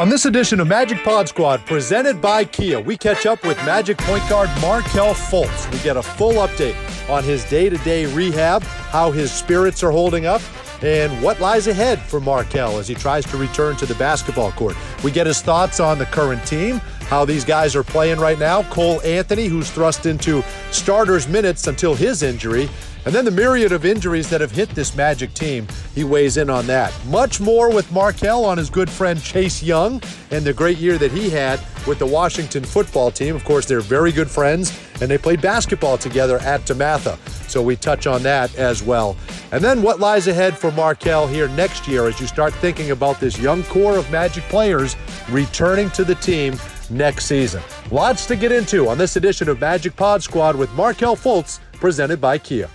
On this edition of Magic Pod Squad, presented by Kia, we catch up with Magic point guard Markelle Fultz. We get a full update on his day to day rehab, how his spirits are holding up, and what lies ahead for Markelle as he tries to return to the basketball court. We get his thoughts on the current team, how these guys are playing right now. Cole Anthony, who's thrust into starters minutes until his injury, and then the myriad of injuries that have hit this Magic team, he weighs in on that. Much more with Markelle on his good friend Chase Young and the great year that he had with the Washington football team. Of course, they're very good friends and they played basketball together at DeMatha. So we touch on that as well. And then what lies ahead for Markelle here next year as you start thinking about this young core of Magic players returning to the team next season. Lots to get into on this edition of Magic Pod Squad with Markelle Fultz, presented by Kia.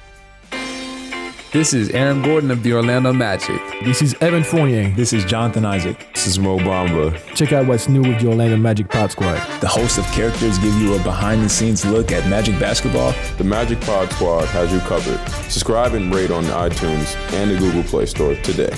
This is Aaron Gordon of the Orlando Magic. This is Evan Fournier. This is Jonathan Isaac. This is Mo Bamba. Check out what's new with the Orlando Magic Pod Squad. The host of characters give you a behind the scenes look at Magic basketball. The Magic Pod Squad has you covered. Subscribe and rate on iTunes and the Google Play Store today.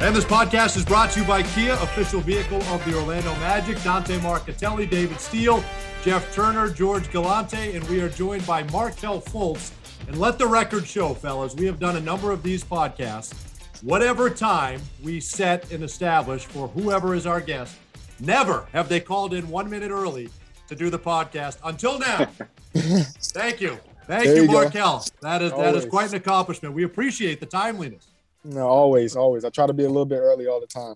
And this podcast is brought to you by Kia, official vehicle of the Orlando Magic. Dante Marchitelli, David Steele, Jeff Turner, George Galante, and we are joined by Markelle Fultz and let the record show, fellas, we have done a number of these podcasts. Whatever time we set and establish for whoever is our guest, never have they called in one minute early to do the podcast until now. Thank you. Thank there you, you Markelle. That is always. that is quite an accomplishment. We appreciate the timeliness. No, always, always. I try to be a little bit early all the time.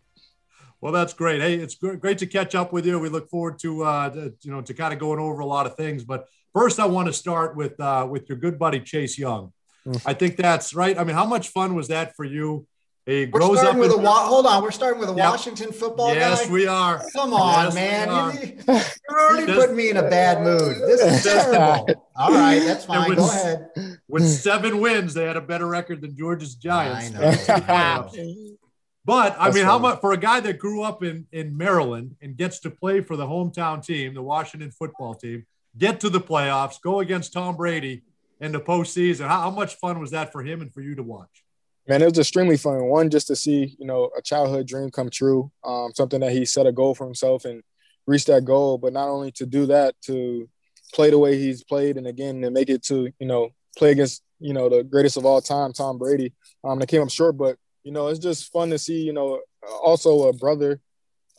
Well, that's great. Hey, it's great to catch up with you. We look forward to, uh, to you know to kind of going over a lot of things. But First, I want to start with uh, with your good buddy Chase Young. Mm. I think that's right. I mean, how much fun was that for you? He we're grows starting up with a wa- hold on. We're starting with a yep. Washington football yes, guy. we are. Come on, yes, man. You, are already putting me in a bad mood. This is terrible. All right, that's fine. With, Go ahead. With seven wins, they had a better record than George's Giants. I know. but I that's mean, funny. how much for a guy that grew up in in Maryland and gets to play for the hometown team, the Washington football team? Get to the playoffs, go against Tom Brady in the postseason. How, how much fun was that for him and for you to watch? Man, it was extremely fun. One, just to see, you know, a childhood dream come true, um, something that he set a goal for himself and reached that goal. But not only to do that, to play the way he's played, and again to make it to, you know, play against, you know, the greatest of all time, Tom Brady. Um, they came up short, but you know, it's just fun to see, you know, also a brother,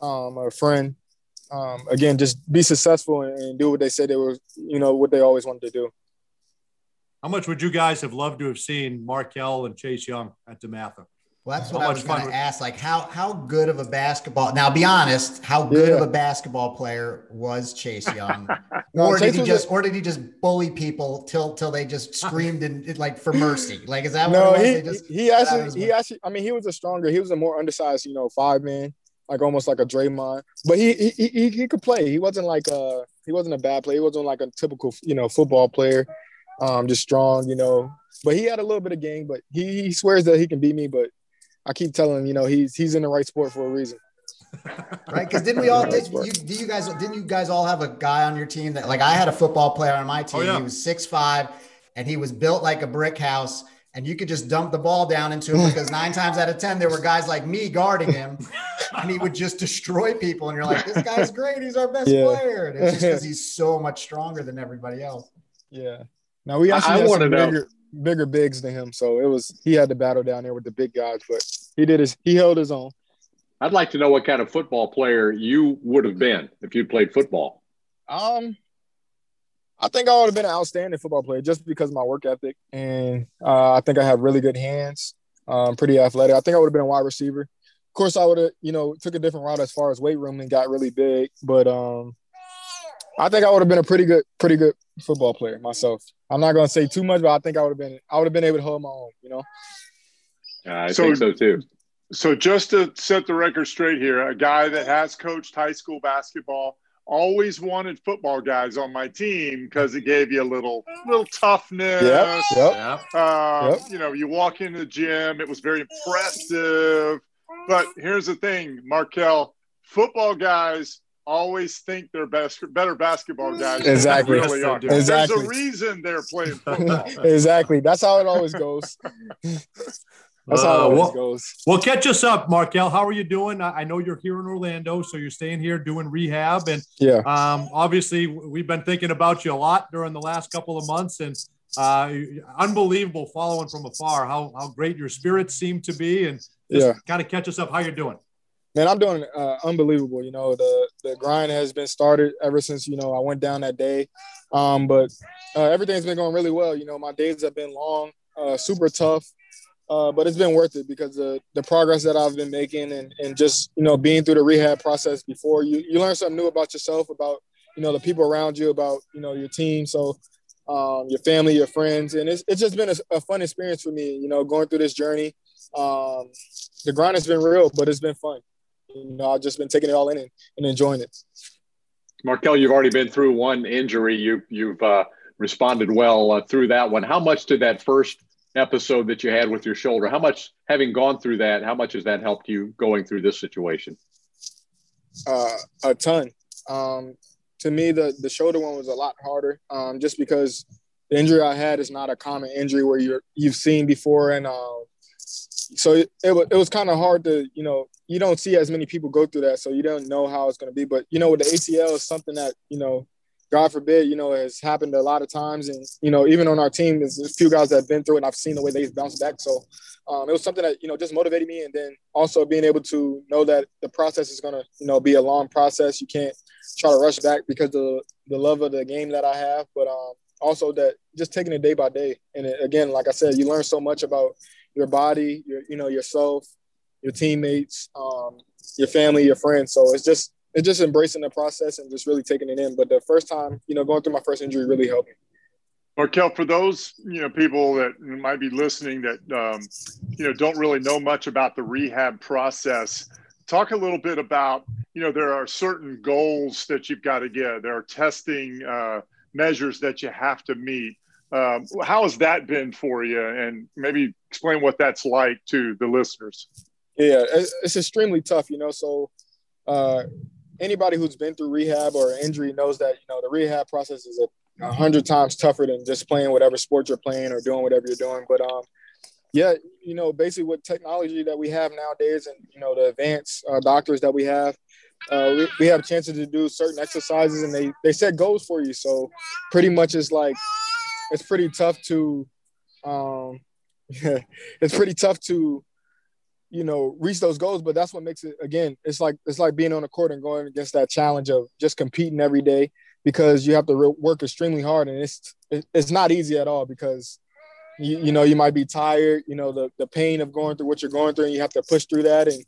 um, a friend, um, again, just be successful and, do what they said they were, you know, what they always wanted to do. How much would you guys have loved to have seen Markelle and Chase Young at DeMatha? Well, that's what how I was going to ask. Like, how how good of a basketball? Now, be honest. How good yeah. of a basketball player was Chase Young, no, or Chase did he just, a, or did he just bully people till till they just screamed and like for mercy? Like, is that no, what he, just, he actually he actually. I mean, he was a stronger. He was a more undersized, you know, five man like almost like a Draymond. But he he he, he could play. He wasn't like a he wasn't a bad player. He wasn't like a typical you know football player. Um, just strong, you know. But he had a little bit of game. But he, he swears that he can beat me. But I keep telling him, you know, he's he's in the right sport for a reason. right? Because didn't we all did you, do you guys didn't you guys all have a guy on your team that like I had a football player on my team. Oh, yeah. He was six five and he was built like a brick house and you could just dump the ball down into him because nine times out of ten there were guys like me guarding him and he would just destroy people and you're like this guy's great he's our best yeah. player and it's just because he's so much stronger than everybody else yeah now we actually I, had some bigger, bigger bigs than him so it was he had to battle down there with the big guys but he did his he held his own i'd like to know what kind of football player you would have been if you played football um I think I would have been an outstanding football player just because of my work ethic, and uh, I think I have really good hands. Um, pretty athletic. I think I would have been a wide receiver. Of course, I would have, you know, took a different route as far as weight room and got really big. But um, I think I would have been a pretty good, pretty good football player myself. I'm not going to say too much, but I think I would have been, I would have been able to hold my own. You know. I so, think so too. So just to set the record straight here, a guy that has coached high school basketball always wanted football guys on my team because it gave you a little little toughness. Yep, yep. Uh, yep. You know, you walk into the gym, it was very impressive. But here's the thing, Markelle, football guys always think they're best, better basketball guys. Exactly. Really exactly. There's a reason they're playing football. exactly. That's how it always goes. That's how it always goes. Well, catch us up, Markelle. How are you doing? I, I know you're here in Orlando, so you're staying here doing rehab, and yeah, um, obviously we've been thinking about you a lot during the last couple of months, and uh, unbelievable following from afar how how great your spirits seem to be, and just Yeah. kind of catch us up. How you're doing? Man, I'm doing uh, unbelievable. You know, the the grind has been started ever since you know I went down that day, um, but uh, everything's been going really well. You know, my days have been long, uh, super tough, uh, but it's been worth it because the the progress that I've been making and and just you know being through the rehab process before you you learn something new about yourself, about you know the people around you, about you know your team. So. Um, your family, your friends, and it's, it's just been a, a fun experience for me, you know, going through this journey. Um, the grind has been real, but it's been fun you know, I've just been taking it all in and, and enjoying it. Markelle, you've already been through one injury. You, you've uh, responded well uh, through that one. How much did that first episode that you had with your shoulder, how much, having gone through that, how much has that helped you going through this situation? Uh, a ton. Um, to me, the the shoulder one was a lot harder, um, just because the injury I had is not a common injury where you're you've seen before, and uh, so it, it, wa- it was kind of hard to you know you don't see as many people go through that, so you don't know how it's going to be. But you know, with the ACL is something that you know, God forbid, you know, has happened a lot of times, and you know, even on our team, there's a few guys that have been through it, and I've seen the way they've bounced back. So um, it was something that you know just motivated me, and then also being able to know that the process is going to you know be a long process. You can't try to rush back because of the, the love of the game that I have, but um, also that just taking it day by day. And again, like I said, you learn so much about your body, your you know yourself, your teammates, um, your family, your friends. So it's just it's just embracing the process and just really taking it in. But the first time, you know, going through my first injury really helped me. Markelle, for those you know people that might be listening that um, you know don't really know much about the rehab process, talk a little bit about you know there are certain goals that you've got to get. There are testing uh, measures that you have to meet. Um, how has that been for you? And maybe explain what that's like to the listeners. Yeah, it's, extremely tough, you know. So, uh, anybody who's been through rehab or injury knows that you know the rehab process is a, a hundred times tougher than just playing whatever sport you're playing or doing whatever you're doing. But um, yeah, you know, basically with technology that we have nowadays, and you know the advanced uh, doctors that we have, uh, we, we have chances to do certain exercises, and they they set goals for you. So, pretty much it's like it's pretty tough to, um, it's pretty tough to you know reach those goals but that's what makes it again it's like it's like being on the court and going against that challenge of just competing every day because you have to re- work extremely hard and it's it- it's not easy at all because you, you know you might be tired you know the, the pain of going through what you're going through and you have to push through that and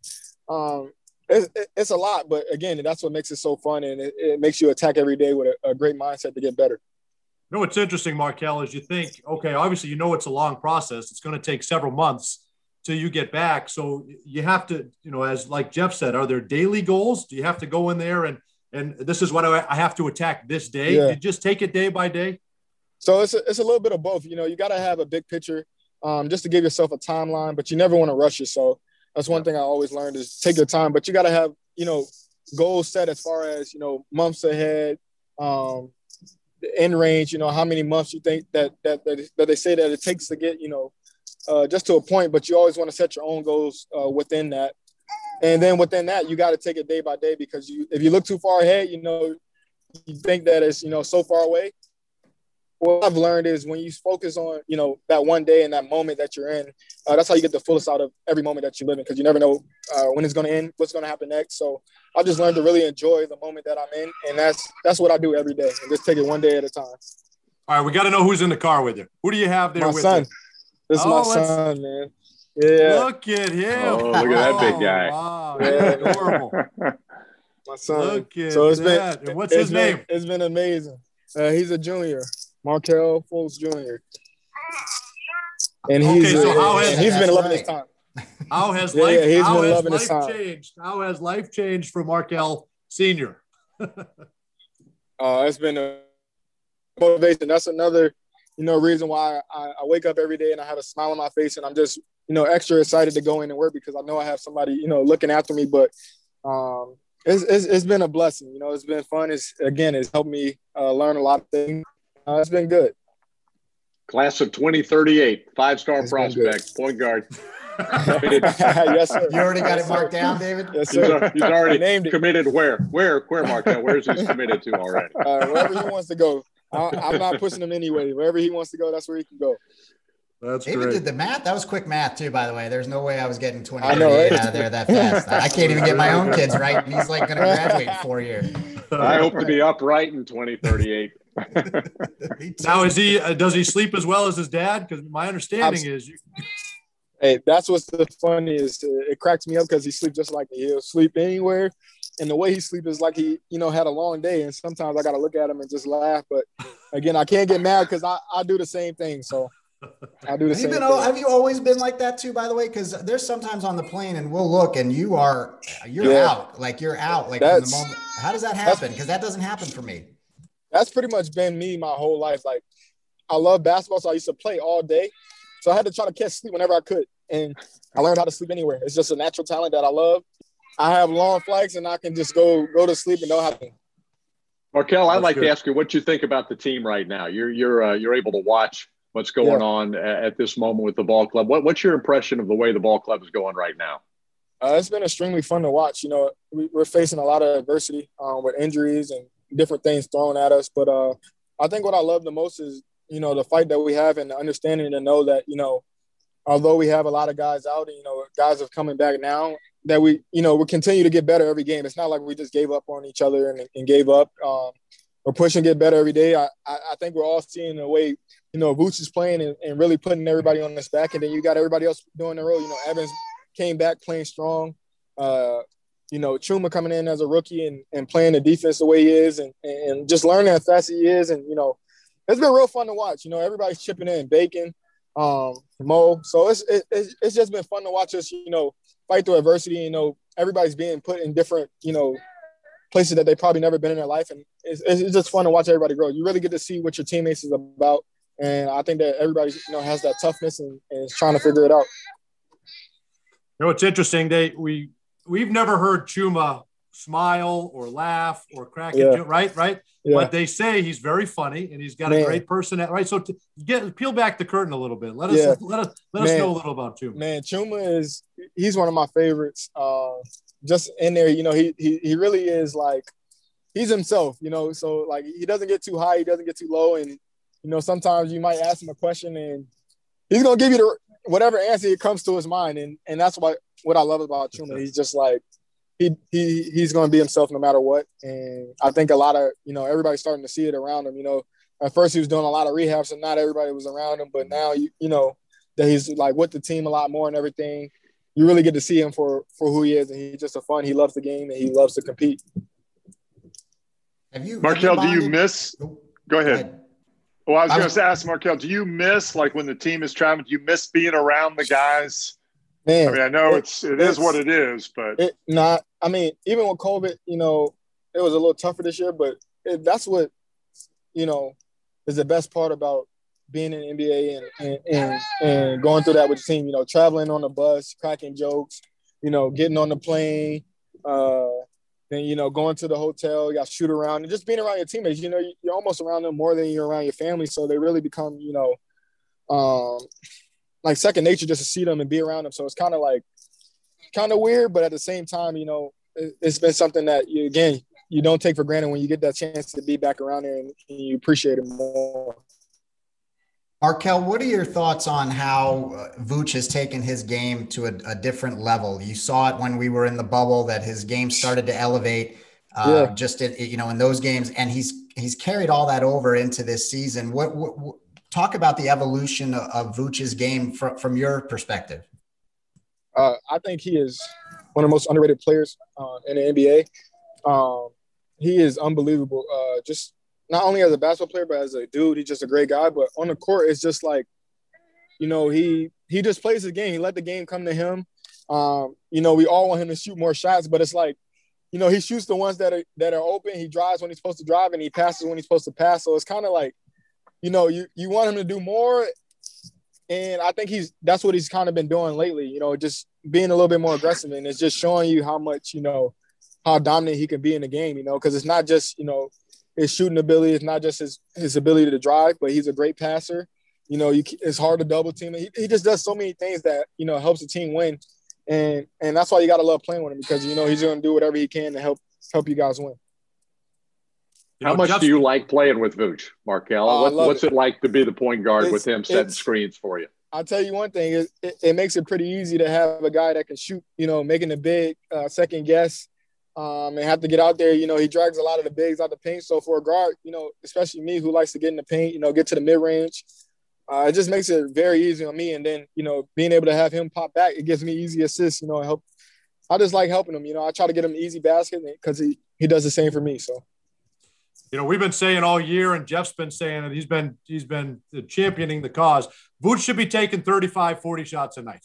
um it's, it's a lot but again that's what makes it so fun and it, it makes you attack every day with a, a great mindset to get better You know what's interesting, Markelle, is you think, okay, obviously you know it's a long process. It's going to take several months till you get back. So you have to, you know, as like Jeff said, are there daily goals? Do you have to go in there and and this is what I I have to attack this day? Yeah. You just take it day by day. So it's a, it's a little bit of both. You know, you got to have a big picture um, just to give yourself a timeline, but you never want to rush yourself. That's one thing I always learned is take your time, but you got to have, you know, goals set as far as, you know, months ahead, um, the end range, you know, how many months you think that, that, that, that they say that it takes to get, you know, uh, just to a point, but you always want to set your own goals uh, within that. And then within that, you got to take it day by day because you, if you look too far ahead, you know, you think that it's, you know, so far away, what I've learned is when you focus on, you know, that one day and that moment that you're in, uh, that's how you get the fullest out of every moment that you live in because you never know uh, when it's going to end, what's going to happen next. So I just learned to really enjoy the moment that I'm in, and that's that's what I do every day, and just take it one day at a time. All right, we got to know who's in the car with you. Who do you have there My with son, you? this is Oh, my son, man. Yeah, Look at him. Oh, look at that big Oh, guy. Wow, Yeah. adorable. my son. Look at so it's that. been And what's it's his been- name? It's been amazing. Uh, he's a junior, Markelle Fultz Jr. And he's Okay, so how and has- he's been loving right. his time. How has Yeah, life, yeah, how has life changed? How has life changed for Markelle Senior? Uh, it's been a motivation. That's another, you know, reason why I, I wake up every day and I have a smile on my face and I'm just, you know, extra excited to go in and work because I know I have somebody, you know, looking after me. But um, it's, it's, it's been a blessing. You know, it's been fun. It's again, it's helped me uh, learn a lot of things. Uh, it's been good. Class of 2038, five star prospect, point guard. yes, sir. You already got it marked down, David? Yes, He's, sir. he's already Named it. committed where? Where? Where, Markelle? Where's he committed to already? Uh, wherever he wants to go. I, I'm not pushing him anyway. Wherever he wants to go, that's where he can go. That's David great. did the math. That was quick math too, by the way. There's no way I was getting 20 I know, right? out of there that fast. I can't even get my own kids right. And he's like going to graduate in four years. I hope to be upright in 2038. Now, is he? Uh, does he sleep as well as his dad? Because my understanding is, you, Hey, that's what's the funniest. It cracks me up because he sleeps just like. He'll sleep anywhere, and the way he sleeps is like he, you know, had a long day. And sometimes I got to look at him and just laugh. But again, I can't get mad because I, I do the same thing. So I do the Have you been? Have you always been like that too? By the way, because there's sometimes on the plane and we'll look and you are you're Yeah. out, like you're out, like from the moment. How does that happen? Because that doesn't happen for me. that's pretty much been me my whole life. Like I love basketball, so I used to play all day. So I had to try to catch sleep whenever I could, and I learned how to sleep anywhere. It's just a natural talent that I love. I have long flights, and I can just go go to sleep and don't have to. Markelle, I'd That's like good. to ask you what you think about the team right now. You're you're uh, you're able to watch what's going Yeah. on at this moment with the ball club. What, what's your impression of the way the ball club is going right now? Uh, it's been extremely fun to watch. You know, we, we're facing a lot of adversity um, with injuries and different things thrown at us. But uh, I think what I love the most is, you know, the fight that we have and the understanding to know that, you know, although we have a lot of guys out and, you know, guys are coming back now, that we, you know, we continue to get better every game. It's not like we just gave up on each other and, and gave up. Um, we're pushing to get better every day. I, I, I think we're all seeing the way, you know, Vooch is playing and, and really putting everybody on his back. And then you got everybody else doing their role. You know, Evans came back playing strong. Uh, you know, Chuma coming in as a rookie and, and playing the defense the way he is and, and just learning how fast he is. And, you know, it's been real fun to watch. You know, everybody's chipping in, Bacon, um, Mo. So it's, it, it's, just been fun to watch us, you know, fight through adversity. You know, everybody's being put in different, you know, places that they probably never been in their life. And it's, it's just fun to watch everybody grow. You really get to see what your teammates is about. And I think that everybody, you know, has that toughness and, and is trying to figure it out. you know, it's interesting. They we we've never heard Chuma smile or laugh or crack a Yeah. joke, right? Right. Yeah. But they say he's very funny and he's got a great personality. Right. So to get peel back the curtain a little bit. Let us Yeah. let us let us know a little about Chuma. Man, Chuma is he's one of my favorites. Uh, just in there, you know, he he he really is like he's himself, you know. So like he doesn't get too high, he doesn't get too low, and you know sometimes you might ask him a question and he's gonna give you the whatever answer it comes to his mind, and and that's what what I love about Chuma. He's just like he he he's gonna be himself no matter what, and I think a lot of you know everybody's starting to see it around him. You know, at first he was doing a lot of rehab, so not everybody was around him, but now you you know that he's like with the team a lot more and everything. You really get to see him for for who he is, and he's just a fun. He loves the game and he loves to compete. Have you, Markelle, have do you miss? Go ahead. ahead. Well, I was I going to ask Markelle, do you miss like when the team is traveling? Do you miss being around the guys? Man, I mean, I know it- it's it is it's- what it is, but it not. I mean, even with COVID, you know, it was a little tougher this year, but it, that's what you know is the best part about being in the NBA and, and and and going through that with the team. You know, traveling on the bus, cracking jokes, you know, getting on the plane, uh, then you know, going to the hotel, you got to shoot around, and just being around your teammates. You know, you- you're almost around them more than you're around your family, so they really become, you know, um, like second nature just to see them and be around them. So it's kind of like kind of weird, but at the same time, you know, it, it's been something that you again you don't take for granted when you get that chance to be back around there and you appreciate it more. Markelle, what are your thoughts on how uh, Vooch has taken his game to a, a different level? You saw it when we were in the bubble that his game started to elevate. Uh, Yeah. Just in, you know in those games, and he's he's carried all that over into this season. What, what, what talk about the evolution of, of Vooch's game from from your perspective? Uh, I think he is one of the most underrated players uh, in the NBA. Um, he is unbelievable. Uh, just not only as a basketball player, but as a dude, he's just a great guy. But on the court, it's just like, you know, he he just plays his game. He let the game come to him. Um, you know, we all want him to shoot more shots, but it's like, you know, he shoots the ones that are that are open. He drives when he's supposed to drive, and he passes when he's supposed to pass. So it's kind of like, you know, you you want him to do more, and I think he's that's what he's kind of been doing lately. You know, just being a little bit more aggressive, and it's just showing you how much you know how dominant he can be in the game. You know, because it's not just you know his shooting ability, it's not just his his ability to drive, but he's a great passer. you know, you, it's hard to double team. He, he just does so many things that you know helps the team win, and and that's why you got to love playing with him because you know he's going to do whatever he can to help help you guys win. You How much Jeff, do you like playing with Vooch, Markelle? Uh, what, what's it. it. like to be the point guard it's, with him setting screens for you? I'll tell you one thing: it, it, it, makes it pretty easy to have a guy that can shoot. You know, making a big uh, second guess, um, and have to get out there. You know, he drags a lot of the bigs out the paint. So for a guard, you know, especially me who likes to get in the paint, you know, get to the mid range, uh, it just makes it very easy on me. And then, you know, being able to have him pop back, it gives me easy assists, you know, I help. I just like helping him. You know, I try to get him easy basket because he, he does the same for me. So, you know, we've been saying all year, and Jeff's been saying it. He's been he's been championing the cause. Vooch should be taking 35, 40 shots a night.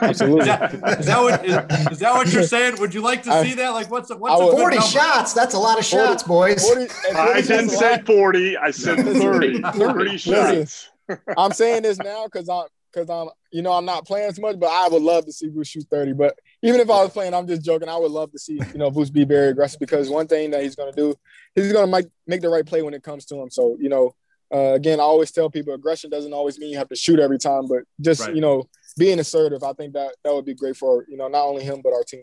Absolutely. Is that, is that what is, is, that what you're saying? Would you like to see that? Like, what's a, what's a 40 shots? That's a lot of shots, 40, boys. 40, 40 I didn't say 40. I said 30. 30 shots. I'm saying this now because I'm because I'm you know I'm not playing as much, but I would love to see Vooch shoot 30. But even if I was playing, I'm just joking. I would love to see you know Vooch be very aggressive because one thing that he's going to do, he's going to make make the right play when it comes to him. So you know, uh, again, I always tell people aggression doesn't always mean you have to shoot every time, but just right. you know being assertive. I think that that would be great for you know not only him but our team.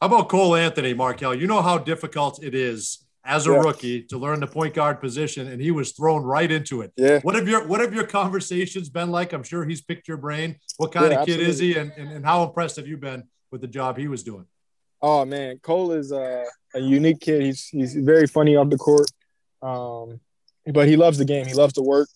How about Cole Anthony, Markelle? You know how difficult it is as a yeah. rookie to learn the point guard position, and he was thrown right into it. Yeah. What have your What have your conversations been like? I'm sure he's picked your brain. What kind yeah, of kid absolutely. is he, and, and, and how impressed have you been with the job he was doing? Oh man, Cole is uh, a unique kid. He's he's very funny off the court, um, but he loves the game. He loves to work.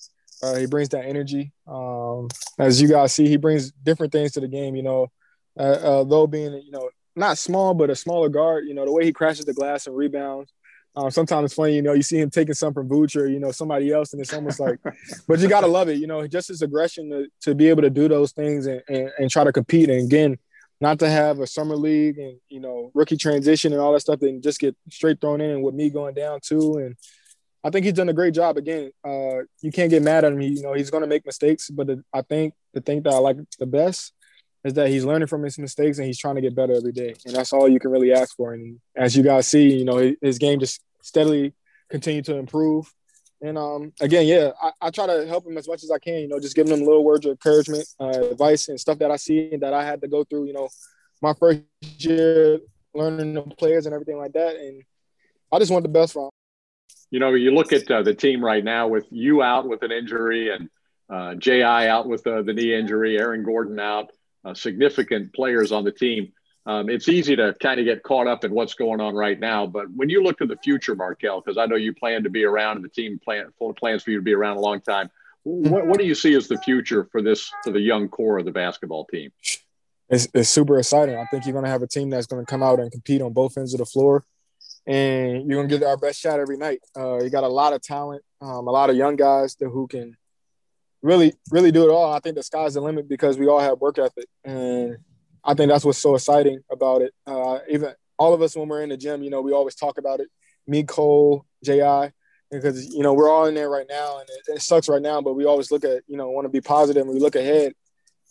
Uh, he brings that energy. Um, as you guys see, he brings different things to the game. You know, uh, uh, though being you know not small, but a smaller guard. You know, the way he crashes the glass and rebounds. Um, sometimes it's funny, you know, you see him taking some from Vooch or, you know, somebody else, and it's almost like, but you got to love it, you know, just his aggression to, to be able to do those things and, and, and, try to compete. And again, not to have a summer league and, you know, rookie transition and all that stuff and just get straight thrown in and with me going down too. And I think he's done a great job. Again, uh, you can't get mad at him. you know, he's going to make mistakes, but the, I think the thing that I like the best is that he's learning from his mistakes and he's trying to get better every day. And that's all you can really ask for. And as you guys see, you know, his game just steadily continue to improve. And um, again, yeah, I, I, try to help him as much as I can, you know, just giving him little words of encouragement, uh, advice, and stuff that I see and that I had to go through, you know, my first year learning the players and everything like that. And I just want the best for him. You know, you look at uh, the team right now with you out with an injury and uh, Ji out with uh, the knee injury, Aaron Gordon out uh, significant players on the team. Um, it's easy to kind of get caught up in what's going on right now. But when you look to the future, Markelle, because I know you plan to be around and the team plan plans for you to be around a long time. What, what do you see as the future for this for the young core of the basketball team? It's, it's super exciting. I think you're going to have a team that's going to come out and compete on both ends of the floor, and you're to get our best shot every night. Uh, you got a lot of talent, um, a lot of young guys that who can really, really do it all. I think the sky's the limit because we all have work ethic, and I think that's what's so exciting about it. Uh, even all of us when we're in the gym, you know, we always talk about it. Me, Cole, Ji, because you know we're all in there right now, and it, it sucks right now. But we always look at, you know, want to be positive, and we look ahead,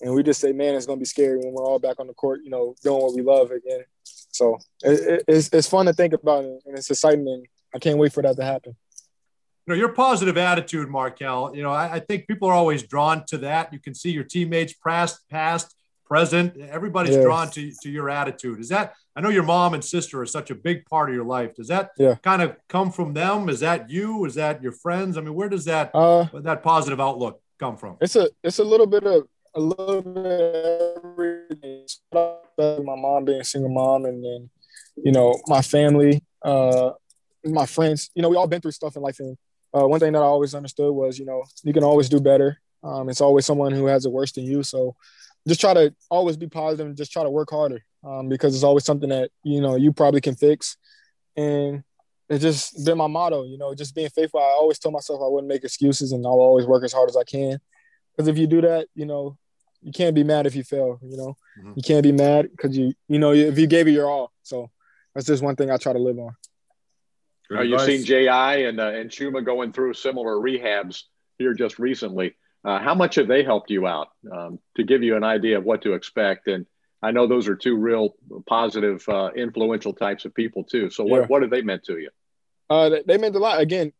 and we just say, man, it's gonna be scary when we're all back on the court, you know, doing what we love again. So it, it, it's it's fun to think about, it, and it's exciting, and I can't wait for that to happen you know, your positive attitude, Markelle, you know, I, I, think people are always drawn to that. You can see your teammates past, past, present. Everybody's yes. drawn to, to your attitude. Is that, I know your mom and sister are such a big part of your life. Does that yeah. kind of come from them? Is that you? Is that your friends? I mean, where does that, uh, that positive outlook come from? It's a, it's a little bit of, a little bit everything. My mom being a single mom and then, you know, my family, uh, my friends, you know, we all been through stuff in life and uh, one thing that I always understood was, you know, you can always do better. Um, it's always someone who has it worse than you. So just try to always be positive and just try to work harder um, because it's always something that, you know, you probably can fix. And it's just been my motto, you know, just being faithful. I always tell myself I wouldn't make excuses and I'll always work as hard as I can. Because if you do that, you know, you can't be mad if you fail, you know, mm-hmm. you can't be mad because you, you know, if you gave it your all. So that's just one thing I try to live on. Uh, you've seen Ji and uh, and Chuma going through similar rehabs here just recently. Uh, how much have they helped you out um, to give you an idea of what to expect? And I know those are two real positive, uh, influential types of people too. So what, yeah. what have they meant to you? Uh, they meant a lot. Again,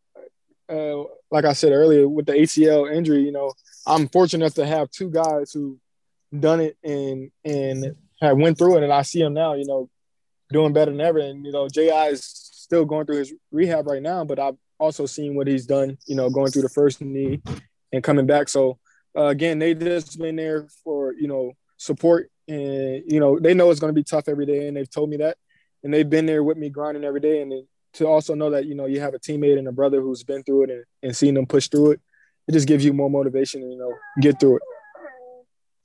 uh, like I said earlier, with the ACL injury, you know, I'm fortunate enough to have two guys who done it and and have went through it, and I see them now, you know, doing better than ever. And you know, Ji is still going through his rehab right now, but I've also seen what he's done, you know, going through the first knee and coming back. So uh, again, they just been there for you know support, and you know they know it's going to be tough every day, and they've told me that, and they've been there with me grinding every day, and to also know that you know you have a teammate and a brother who's been through it and, and seen them push through it, it just gives you more motivation and you know get through it.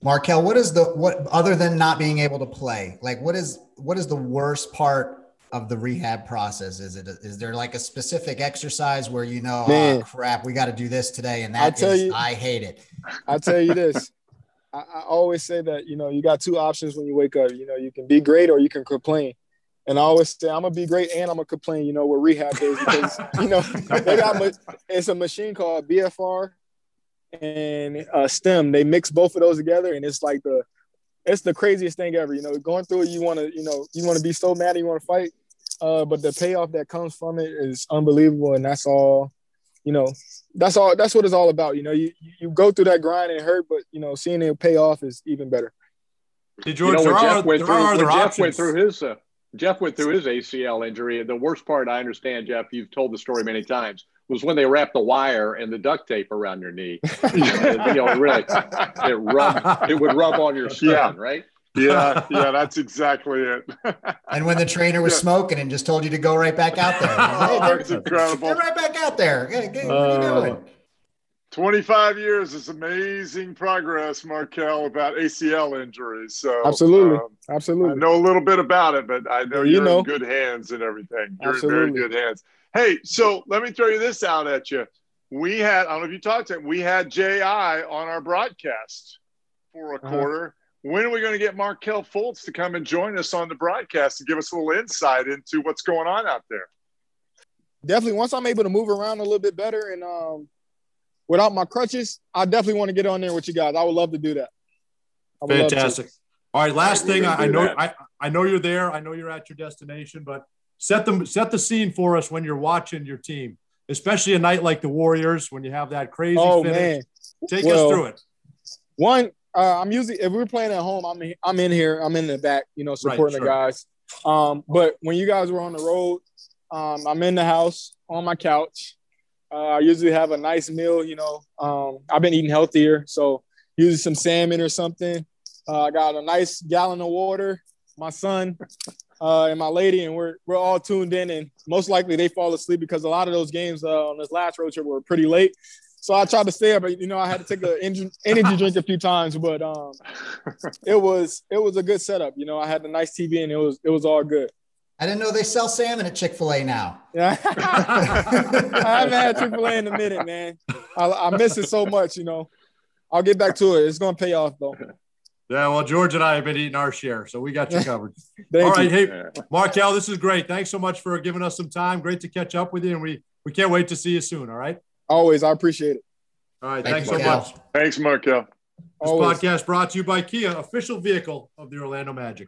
Markelle, what is the what other than not being able to play? Like what is what is the worst part of the rehab process? Is it is there like a specific exercise where you know, ah, Man, oh crap, we got to do this today, and that I tell is, you, I hate it. I tell you this. I, I always say that you know you got two options when you wake up. You know you can be great or you can complain. And I always say I'm gonna be great and I'm gonna complain. You know with rehab days because you know they got it's a machine called BFR and uh, stim. They mix both of those together, and it's like the it's the craziest thing ever. You know, going through it, you want to, you know, you want to be so mad, you want to fight, uh, but the payoff that comes from it is unbelievable, and that's all. You know, that's all. That's what it's all about. You know, you you go through that grind and hurt, but you know, seeing it pay off is even better. Hey, George, you know, when Jeff went through, when Jeff went through his uh, Jeff went through his ACL injury. The worst part, I understand, Jeff. You've told the story many times was when they wrapped the wire and the duct tape around your knee. you know, really, it rub, it would rub on your skin, yeah. right? Yeah, yeah, that's exactly it. and when the trainer was yeah. smoking and just told you to go right back out there, oh, it's incredible. Get right back out there. Hey, hey, what are you uh, doing? 25 years is amazing progress, Markelle, about ACL injuries. So absolutely, um, absolutely. I know a little bit about it, but I know you're know. in good hands and everything. You're absolutely. in very good hands. Hey, so let me throw you this out at you. We had, I don't know if you talked to him, we had Ji on our broadcast for a uh-huh. quarter. When are we going to get Markelle Fultz to come and join us on the broadcast and give us a little insight into what's going on out there? Definitely. Once I'm able to move around a little bit better and um, without my crutches, I definitely want to get on there with you guys. I would love to do that. Fantastic. All right, last thing. I, I know I, I know you're there. I know you're at your destination, but set them set the scene for us when you're watching your team, especially a night like the Warriors when you have that crazy oh, finish. Man. Take well, us through it. One, uh, I'm usually if we're playing at home, I'm in, I'm in here, I'm in the back, you know, supporting right, sure. the guys. Um, but when you guys were on the road, um, I'm in the house on my couch. Uh, I usually have a nice meal, you know. Um, I've been eating healthier, so usually some salmon or something. Uh, I got a nice gallon of water. My son, uh, and my lady, and we're we're all tuned in, and most likely they fall asleep because a lot of those games uh, on this last road trip were pretty late. So I tried to stay up, but you know I had to take an energy, energy drink a few times, but um, it was it was a good setup. You know, I had a nice TV, and it was it was all good. I didn't know they sell salmon at Chick Fil A now. Yeah, I haven't had Chick Fil A in a minute, man. I, I miss it so much. You know, I'll get back to it. It's gonna pay off though. Yeah, well, George and I have been eating our share, so we got you covered. All right, you. hey, Markelle, this is great. Thanks so much for giving us some time. Great to catch up with you, and we we can't wait to see you soon. All right. Always, I appreciate it. All right, thanks, thanks so much. Thanks, Markelle. This Always. podcast brought to you by Kia, official vehicle of the Orlando Magic.